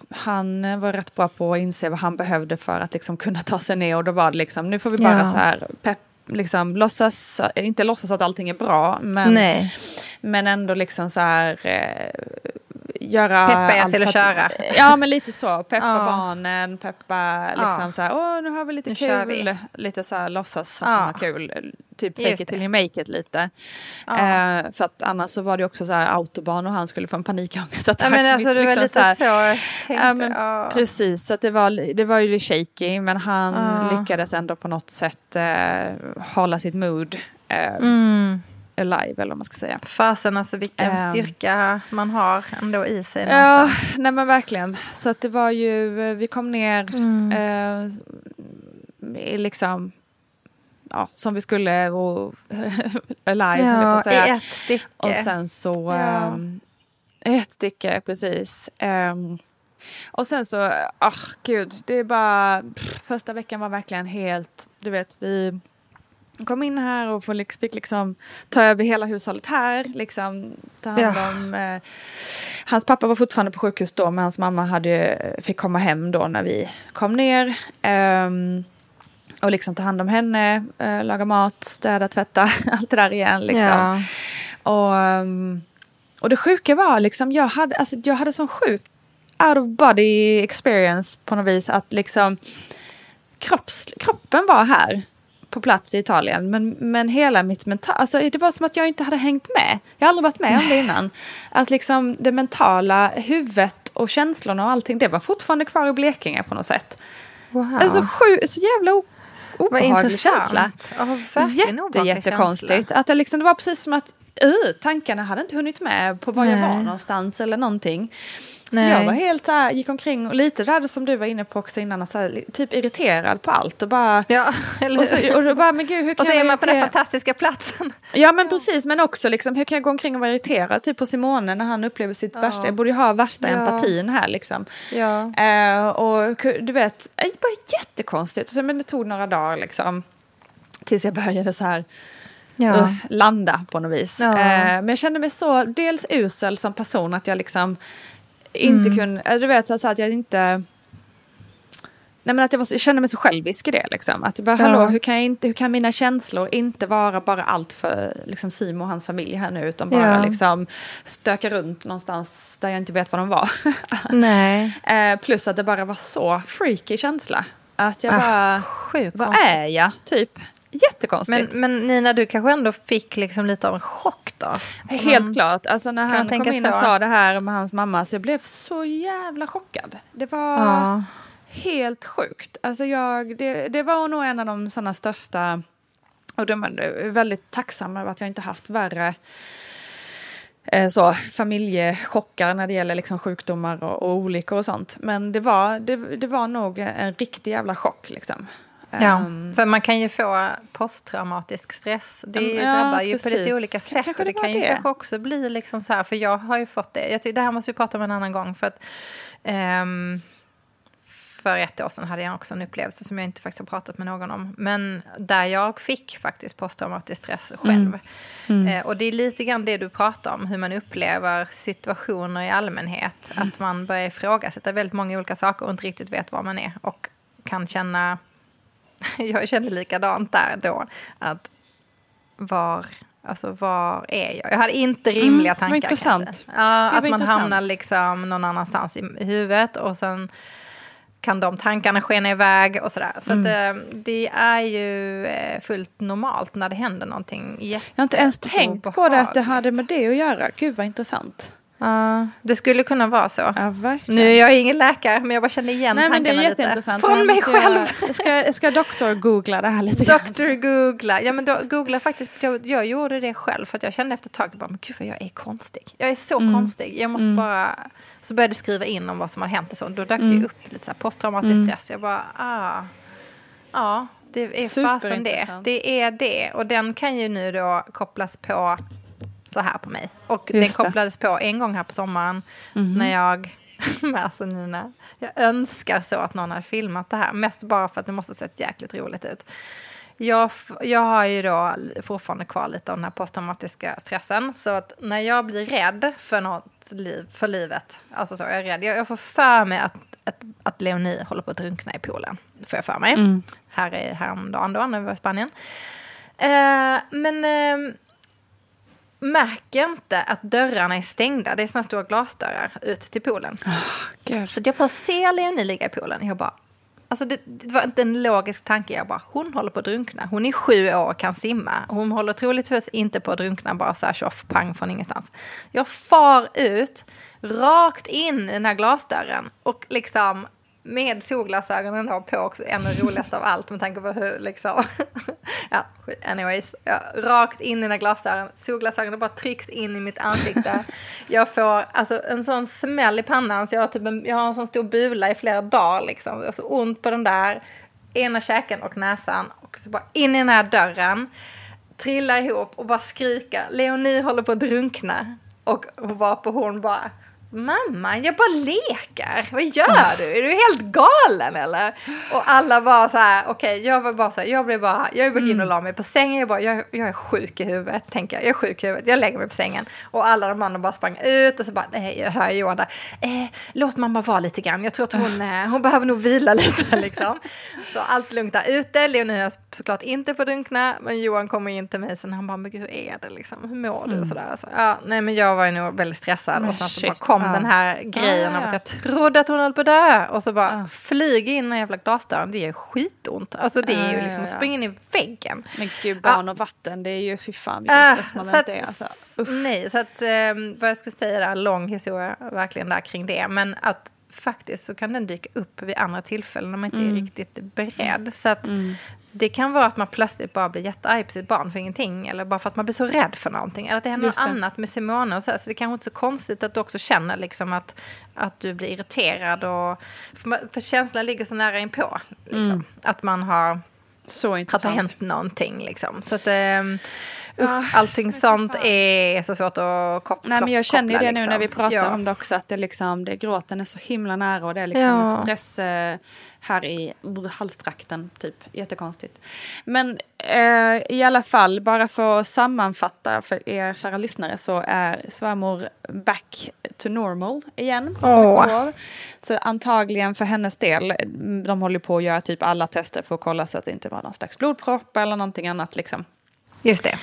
han var rätt bra på att inse vad han behövde för att liksom kunna ta sig ner. Och då var det liksom, nu får vi bara
Ja.
så här pepp, liksom låtsas, inte låtsas att allting är bra, men,
Nej.
men ändå liksom så här eh, göra...
Peppa er till
för
att köra. *laughs*
Ja, men lite så. Peppa
Ja.
barnen, peppa liksom
Ja.
så här, åh nu har vi lite
Nu
kul. Lite så här låtsas att man har kul. Typ fake it till you make it lite.
Ja.
Eh, för att annars så var det också så här autobahn och han skulle få en panikångestattack.
Ja, men alltså det var
Liksom
lite så,
här-
jag tänkte,
Ja, men. Precis, så att det, var, det var ju lite shaky men han lyckades ändå på något sätt eh, hålla sitt mood eh,
Mm.
Alive eller vad man ska säga.
Fasen alltså vilken
Ehm.
styrka man har ändå i sig
Ja,
någonstans.
nej men verkligen. Så att det var ju, eh, vi kom ner
Mm.
i liksom, ja, som vi skulle och *laughs* alive
Ja,
säga.
i ett stycke.
Och sen så,
Ja.
ehm, ett stycke precis. Ehm, och sen så, ah gud, det är bara, pff, första veckan var verkligen helt, du vet, vi kom in här och får fick liksom ta över hela hushållet här, liksom ta hand
Ja.
om, eh, hans pappa var fortfarande på sjukhus då, men hans mamma hade, fick komma hem då när vi kom ner. Ehm, och liksom ta hand om henne, eh, laga mat, städa, tvätta, *laughs* allt det där igen. Liksom.
Ja.
Och, ehm, och det sjuka var liksom, jag hade, alltså, jag hade sån sjuk out of body experience på något vis. Att liksom kropps, kroppen var här på plats i Italien. Men, men hela mitt mentala, alltså det var som att jag inte hade hängt med. Jag har aldrig varit med om det innan. Att liksom det mentala, huvudet och känslorna och allting, det var fortfarande kvar i Blekinge på något sätt.
Wow.
Alltså sju, så jävla obehaglig känsla.
Verkligen
Jätte, jättekonstigt. Att det, liksom, det var precis som att uh, tankarna hade inte hunnit med på var jag
Nej.
var någonstans eller någonting. Så
Nej.
jag var helt så gick omkring och lite där som du var inne på också innan, så här, typ irriterad på allt och bara...
Ja, eller
Och så, och då bara, men gud, hur kan
Och så är man på den fantastiska platsen.
Ja men precis, men också liksom, hur kan jag gå omkring och vara irriterad typ på Simone när han upplever sitt värsta, jag borde ju ha värsta
Ja.
empatin här liksom.
Ja.
Eh, och du vet, det var jättekonstigt, så, men det tog några dagar liksom. Tills jag började så här
Ja.
uh, landa på något vis.
Ja.
Eh, men jag kände mig så, dels usel som person att jag liksom inte
Mm.
kunde, eh, du vet så, att jag inte Nej, men att jag, var, jag kände mig så självisk i det. Liksom. Att jag bara,
Ja.
hallå, hur kan, jag inte, hur kan mina känslor inte vara bara allt för liksom, Simo och hans familj här nu, utan bara
Ja.
liksom, stöka runt någonstans där jag inte vet var de var. *laughs*
Nej.
eh, plus att det bara var så freaky känsla. Att jag
Ah,
bara, vad är jag? Typ. Jättekonstigt.
Men, men Nina, du kanske ändå fick liksom lite av en chock då?
Helt klart. Alltså när
Kan
han kom in och
så?
sa det här med hans mamma, så jag blev så jävla chockad. Det var
Ja.
helt sjukt. Alltså jag, det, det var nog en av de sådana största, och de är väldigt tacksam över att jag inte haft värre eh, så, familjechockar när det gäller liksom sjukdomar och, och olyckor och sånt. Men det var, det, det var nog en riktig jävla chock liksom.
Ja,
Ehm,
för man kan ju få posttraumatisk stress. Det
Ja,
drabbar ju på
precis.
lite olika sätt.
kanske
och det
det
kan ju
det.
kanske också bli liksom så här, för jag har ju fått det. Jag tycker, det här måste vi prata om en annan gång. För att ehm, för ett år sedan hade jag också en upplevelse som jag inte faktiskt har pratat med någon om. Men där jag fick faktiskt posttraumatisk stress själv. Eh, och det är lite grann det du pratar om, hur man upplever situationer i allmänhet. Att man börjar ifrågasätta väldigt många olika saker och inte riktigt vet var man är. Och kan känna *laughs* jag kände likadant där då. Att var, alltså var är jag? Jag hade inte rimliga
Mm,
tankar.
intressant.
säga. Ja, att man
intressant.
hamnar liksom någon annanstans i huvudet och sen kan de tankarna skena iväg och sådär. Så att,
Mm.
eh, det är ju eh, fullt normalt när det händer någonting
jag har inte ens tänkt på det, att det hade med det att göra. Gud vad intressant.
Ja, det skulle kunna vara så.
Ja.
Nu är jag ingen läkare, men jag bara kände igen
Nej men det är
tankarna lite. Från mig själv.
Jag ska, jag ska doktor-googla det här lite.
Dr. Googla. Ja, men då, googla faktiskt. Jag, jag gjorde det själv för att jag kände efter ett tag bara, men gud vad jag är konstig. Jag är så konstig. Jag måste bara... Så började jag skriva in om vad som hade hänt och så. Då dök det ju upp lite så här posttraumatisk stress. Jag bara, ah. Ja, det är fasen det. Det är det. Och den kan ju nu då kopplas på så här på mig. Och
Just det.
Den kopplades på en gång här på sommaren när jag... *laughs* Alltså Nina, jag önskar så att någon hade filmat det här. Mest bara för att det måste ha sett jäkligt roligt ut. Jag, jag har ju då fortfarande kvar lite av den här posttraumatiska stressen. Så att när jag blir rädd för något liv, för livet, alltså så, jag är rädd. Jag, jag får för mig att, att, att Leonie håller på att drunkna i poolen. Det får jag för mig. Här är häromdagen då, när vi var i Spanien. Eh, men eh, märker inte att dörrarna är stängda. Det är såna stora glasdörrar ut till poolen.
Gud.
Så jag bara ser Leonie ligga i poolen. Jag bara, alltså det, det var inte en logisk tanke. Jag bara, hon håller på att drunkna. Hon är sju år och kan simma. Hon håller troligtvis inte på att drunkna bara så här tjoff, pang från ingenstans. Jag far ut, rakt in i den här glasdörren. Och liksom med solglasögonen då på också, ännu roligast av allt med tanke på hur liksom... *laughs* ja, anyways. Ja, rakt in i här glasdörren. Solglasögonen bara trycks in i mitt ansikte. *laughs* Jag får alltså, en sån smäll i pannan så jag har, typ en, jag har en sån stor bula i flera dagar. Liksom. Jag har så ont på den där ena käken och näsan. Och så bara in i den här dörren. Trilla ihop och bara skrika. Leonie håller på att drunkna. Och var på hon bara Mamma, jag bara leker. Vad gör du? Är du helt galen eller? Och alla bara så här, okej, jag var bara så här, jag blev bara, jag gick in och la mig på sängen. Jag bara, jag, jag är sjuk i huvudet, tänker jag. Jag är sjuk i huvudet. Jag lägger mig på sängen. Och alla de andra bara sprang ut och så bara, nej, jag hör Johan där. Eh, låt mamma vara lite grann. Jag tror att hon, eh, hon behöver nog vila lite *laughs* liksom. Så allt lugnt där ute. Leonie är såklart inte på drunkna. Men Johan kommer in till mig sen han bara, men gud, hur är det liksom? Hur mår du? Och sådär. Så, ja, nej, men jag var ju nog väldigt stressad. Och sen så bara kom ja. den här grejen
ja,
av att jag trodde att hon höll på att dö. Och så bara flyger in den jävla glasdörren. Det gör skitont. Alltså det är ju liksom att springa in i väggen.
Men gud, barn och vatten, det är ju fy fan vilken äh, stressmoment det är. Alltså.
Nej, så att um, vad jag ska säga där, lång historia verkligen där kring det. Men att faktiskt så kan den dyka upp vid andra tillfällen när man inte mm. är riktigt beredd. Så att mm. det kan vara att man plötsligt bara blir jättearg på sitt barn för ingenting. Eller bara för att man blir så rädd för någonting. Eller att det händer något annat med Simone och så. Här. Så det kanske inte är så konstigt att du också känner liksom att, att du blir irriterad. Och, för, för känslan ligger så nära inpå. Liksom. Mm. Att man har...
Så intressant.
Att det har hänt någonting liksom. Så att... Um, Usch, allting sånt är så svårt att koppla.
Nej, men jag känner ju det liksom. nu när vi liksom. pratar ja. om det också, att det liksom, det, gråten är så himla nära och det är liksom ja. stress eh, här i halstrakten, typ. Jättekonstigt. Men eh, i alla fall, bara för att sammanfatta för er kära lyssnare så är svärmor back to normal igen.
Oh.
Så antagligen för hennes del, de håller på att göra typ alla tester för att kolla så att det inte var någon slags blodpropp eller någonting annat liksom.
Just det.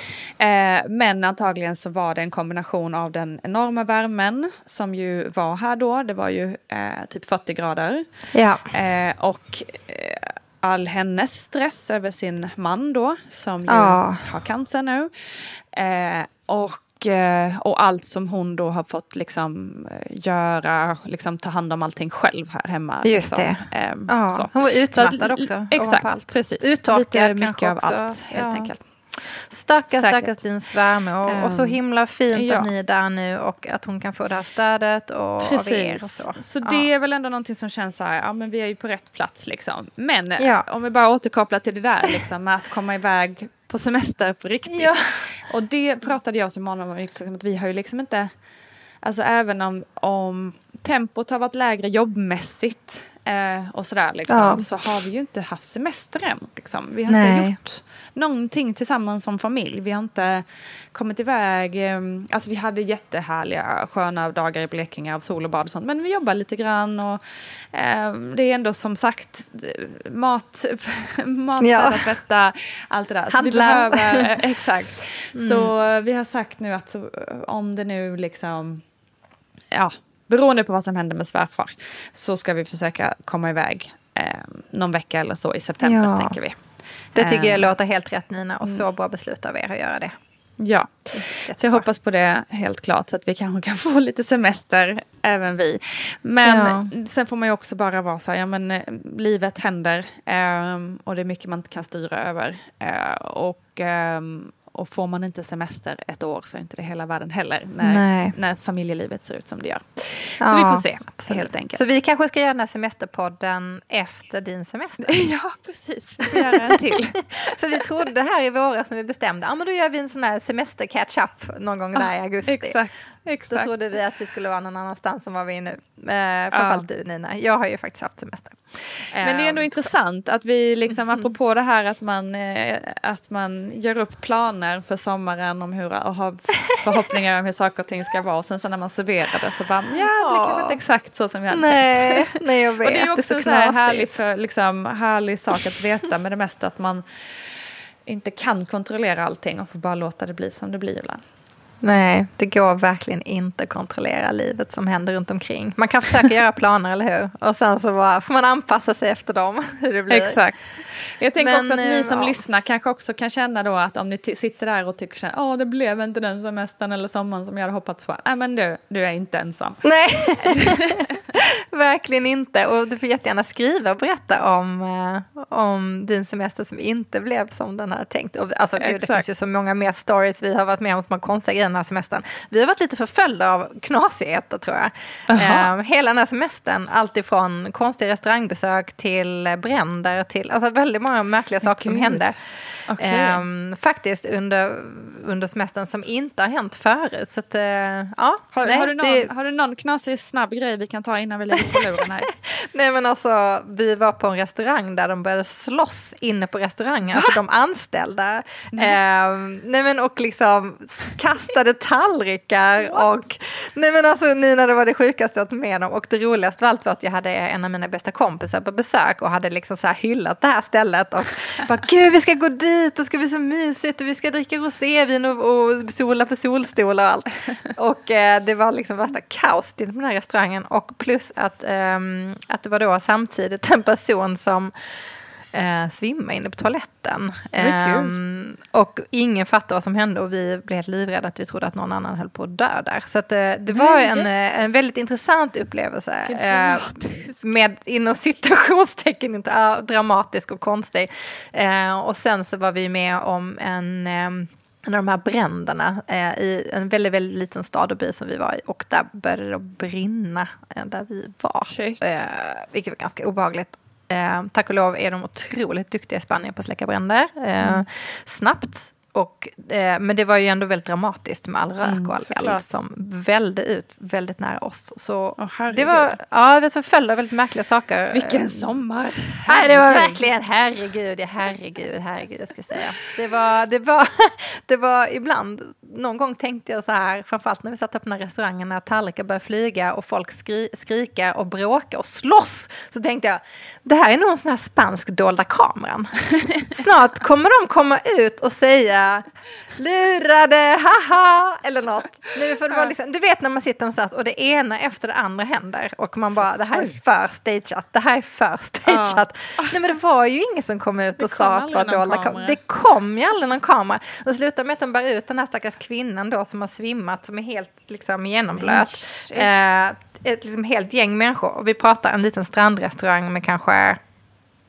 Eh, men antagligen så var det en kombination av den enorma värmen som ju var här då. Det var ju eh, typ 40 grader.
Ja.
Eh, och all hennes stress över sin man då, som ju
ja.
har cancer nu. Och och allt som hon då har fått liksom göra, liksom ta hand om allting själv här hemma.
Just
liksom.
det. Eh, ja. Hon var utmattad också.
Exakt, precis.
Uttorkad
Lite mycket av
också.
allt helt ja. enkelt.
Stackars, stackars din svärmor. Och, um, och, så himla fint ja. att ni är där nu och att hon kan få det här stödet och Precis. av er. Och så
så ja. det är väl ändå någonting som känns så här, ja men vi är ju på rätt plats liksom. Men ja. om vi bara återkopplar till det där liksom med att komma iväg på semester på riktigt. Och det pratade jag och Simon om, liksom, att vi har ju liksom inte, alltså även om, om tempot har varit lägre jobbmässigt eh, och sådär liksom, så har vi ju inte haft semester än. Liksom. Vi har
Nej.
inte gjort någonting tillsammans som familj. Vi har inte kommit iväg. Eh, alltså vi hade jättehärliga sköna dagar i Blekinge av sol och bad och sånt. Men vi jobbar lite grann och eh, det är ändå som sagt mat, *laughs* mat ja. tvätta, allt det där.
Så vi behöver, *laughs*
exakt. Mm. Så vi har sagt nu att så, om det nu liksom ja, beroende på vad som händer med svärfar så ska vi försöka komma iväg eh, någon vecka eller så i september ja. tänker vi.
Det tycker jag eh, låter helt rätt Nina och så mm. bra beslut av er att göra det.
Ja, så jag hoppas på det helt klart så att vi kanske kan *laughs* få lite semester även vi. Men ja. sen får man ju också bara vara så här, ja men eh, livet händer eh, och det är mycket man inte kan styra över. Eh, och ehm, och får man inte semester ett år så är inte det hela världen heller när, när familjelivet ser ut som det gör. Ja, så vi får se absolut. helt enkelt.
Så vi kanske ska göra den här semesterpodden efter din semester? *laughs*
ja, precis. Vi får göra en till. *laughs*
För vi trodde här i våras när vi bestämde, ja men då gör vi en sån här semester catch-up någon gång där i augusti.
Exakt. Exakt.
Så trodde vi att vi skulle vara någon annanstans som var vi nu. Eh, framförallt ja. du Nina, jag har ju faktiskt haft semester.
Men det är ändå um, intressant att vi liksom, mm. apropå det här att man, eh, att man gör upp planer för sommaren om hur, och har förhoppningar om hur saker och ting ska vara. Och sen så när man serverar det så bara, ja det blir kanske inte exakt så som vi hade
nej,
tänkt.
Nej, jag vet. *laughs*
och det är också det är så en här härlig, för, liksom, härlig sak att veta med det mesta att man inte kan kontrollera allting och får bara låta det bli som det blir ibland.
Nej, det går verkligen inte att kontrollera livet som händer runt omkring. Man kan försöka göra planer, eller hur? Och sen så bara, får man anpassa sig efter dem, *laughs* hur det blir.
Exakt. Jag tänker Men, också att ni eh, som ja. lyssnar kanske också kan känna då att om ni sitter där och tycker att oh, det blev inte den semestern eller sommaren som jag hade hoppats på. Nej, men du, du är inte ensam.
Nej, *laughs* *laughs* verkligen inte. Och du får jättegärna skriva och berätta om, eh, om din semester som inte blev som den hade tänkt. Och, alltså, gud, det finns ju så många mer stories vi har varit med om som har konstiga grejer den här semestern. Vi har varit lite förföljda av knasigheter tror jag. Eh, hela den här semestern, alltifrån konstiga restaurangbesök till bränder till alltså väldigt många märkliga saker som hände. Okay. Eh, faktiskt under, under semestern som inte har hänt förut. Så att, eh, ja,
har, nej, har, du någon, det... har du någon knasig snabb grej vi kan ta innan vi lägger på luren här? *laughs*
nej men alltså, vi var på en restaurang där de började slåss inne på restaurangen, alltså de anställda. Nej. Eh, nej men och liksom kastade tallrikar *laughs* och Nej men alltså Nina, det var det sjukaste jag varit med om och det roligaste av allt var att jag hade en av mina bästa kompisar på besök och hade liksom så här hyllat det här stället och *laughs* bara gud vi ska gå dit och ska bli så mysigt och vi ska dricka rosévin och, och sola på solstolar och allt. *laughs* Och eh, det var liksom värsta kaos till den här restaurangen och plus att, ehm, att det var då samtidigt en person som eh, svimma inne på toaletten. Eh, och ingen fattade vad som hände och vi blev helt livrädda att vi trodde att någon annan höll på att dö där. Så att, eh, det var en, eh, en väldigt intressant upplevelse. Eh, med inom citationstecken, inte äh, dramatisk och konstig. Eh, och sen så var vi med om en ehm, en av de här bränderna eh, i en väldigt, väldigt liten stad och by som vi var i. Och där började det brinna eh, där vi var. Eh, vilket var ganska obehagligt. Eh, tack och lov är de otroligt duktiga i Spanien på att släcka bränder. Eh, mm. Snabbt. Och, eh, men det var ju ändå väldigt dramatiskt med all rök mm, och all eld som välde ut väldigt nära oss. Så oh, det var, ja, det var följd av väldigt märkliga saker.
Vilken sommar!
Nej, det var verkligen, herregud, herregud, herregud, jag ska säga. Det var, det var, *laughs* det var ibland, någon gång tänkte jag så här, framförallt när vi satt på den här restaurangen, när tallrikar började flyga och folk skri, skrika och bråka och slåss, så tänkte jag, det här är nog en sån här spansk dolda kameran. *laughs* Snart kommer de komma ut och säga lurade, haha, eller något. Nej, för det var liksom, du vet när man sitter någonstans och det ena efter det andra händer och man bara, det här är för stageat, det här är för stageat. Ja. Nej men det var ju ingen som kom ut och sa att det var dolda kameror. Det kom ju aldrig någon kamera. Det slutade med att de bär ut den här stackars kvinnan då som har svimmat, som är helt liksom genomblöt. Eh, ett liksom helt gäng människor. Och vi pratar en liten strandrestaurang med kanske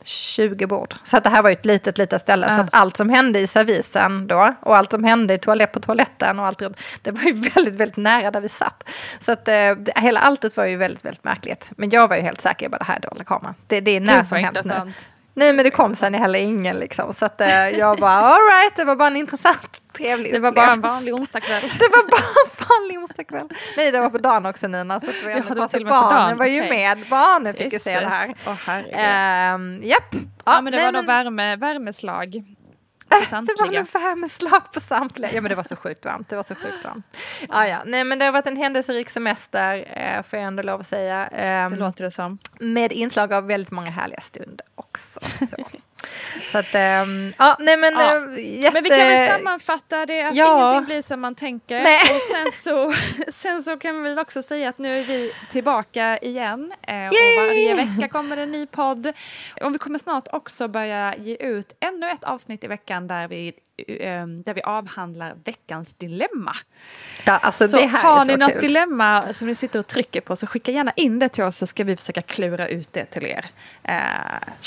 20 bord. Så att det här var ju ett litet, litet ställe. Ja. Så att allt som hände i servisen då och allt som hände i toalett på toaletten och allt det var ju *laughs* väldigt, väldigt nära där vi satt. Så att eh, hela alltet var ju väldigt, väldigt märkligt. Men jag var ju helt säker på det här är dolda kameran. Det, det är när som helst nu. Nej men det kom sen heller ingen liksom. Så att eh, jag bara alright, det var bara en intressant trevlig
Det var bara en vanlig onsdagkväll. *laughs*
det var bara en vanlig onsdagkväll. Nej det var på dagen också Nina. Så att vi
ändå
ja, till barnen var ju okay. med. Barnen fick ju se det här.
Oh,
um, japp. Ja,
ja men det nej, var men... värme, värmeslag. *laughs*
Det var nog värmeslag på samtliga. Ja men det var så sjukt varmt. Det var så sjukt varmt. Ja, ja. Nej men det har varit en händelserik semester eh, får jag ändå lov att säga.
Det låter det som.
Med inslag av väldigt många härliga stunder också. Så. Så att, ähm, ja, nej men ja.
Jätte... Men vi kan väl sammanfatta det att ja. ingenting blir som man tänker. Nej. Och sen så, *laughs* sen så kan vi väl också säga att nu är vi tillbaka igen. Eh, och varje vecka kommer en ny podd. Och vi kommer snart också börja ge ut ännu ett avsnitt i veckan där vi Ehm, där vi avhandlar veckans dilemma.
Ja, alltså
så
har
ni något kul. dilemma som ni sitter och trycker på så skicka gärna in det till oss så ska vi försöka klura ut det till er.
Eh,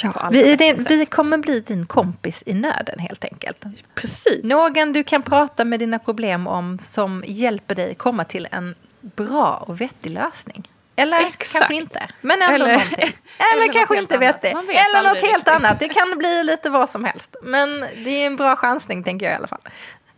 ja, vi, din, vi kommer bli din kompis i nöden helt enkelt.
Precis.
Någon du kan prata med dina problem om som hjälper dig komma till en bra och vettig lösning. Eller Exakt. kanske inte. Men ändå eller. *laughs* Eller, eller kanske inte vet det. Eller något helt riktigt. annat. Det kan bli lite vad som helst. Men det är en bra chansning tänker jag i alla fall.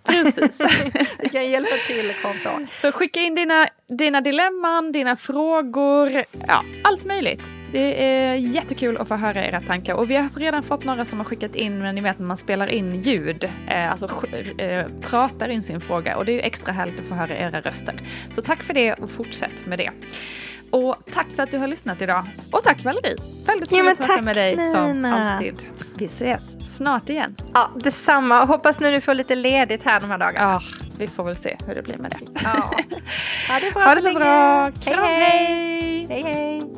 Precis. *laughs*
Vi kan hjälpa till konto.
Så skicka in dina, dina dilemman, dina frågor, ja, allt möjligt. Det är jättekul att få höra era tankar och vi har redan fått några som har skickat in, men ni vet när man spelar in ljud, eh, alltså eh, pratar in sin fråga och det är extra härligt att få höra era röster. Så tack för det och fortsätt med det. Och tack för att du har lyssnat idag. Och tack Valerie. Väldigt kul ja, att prata med dig Nina. som alltid. Vi ses snart igen.
Ja, detsamma. Hoppas nu du får lite ledigt här de här dagarna.
Ja, vi får väl se hur det blir med det.
Ja. *laughs*
ha det bra ha det så, så bra.
Kram, hej. hej. hej, hej.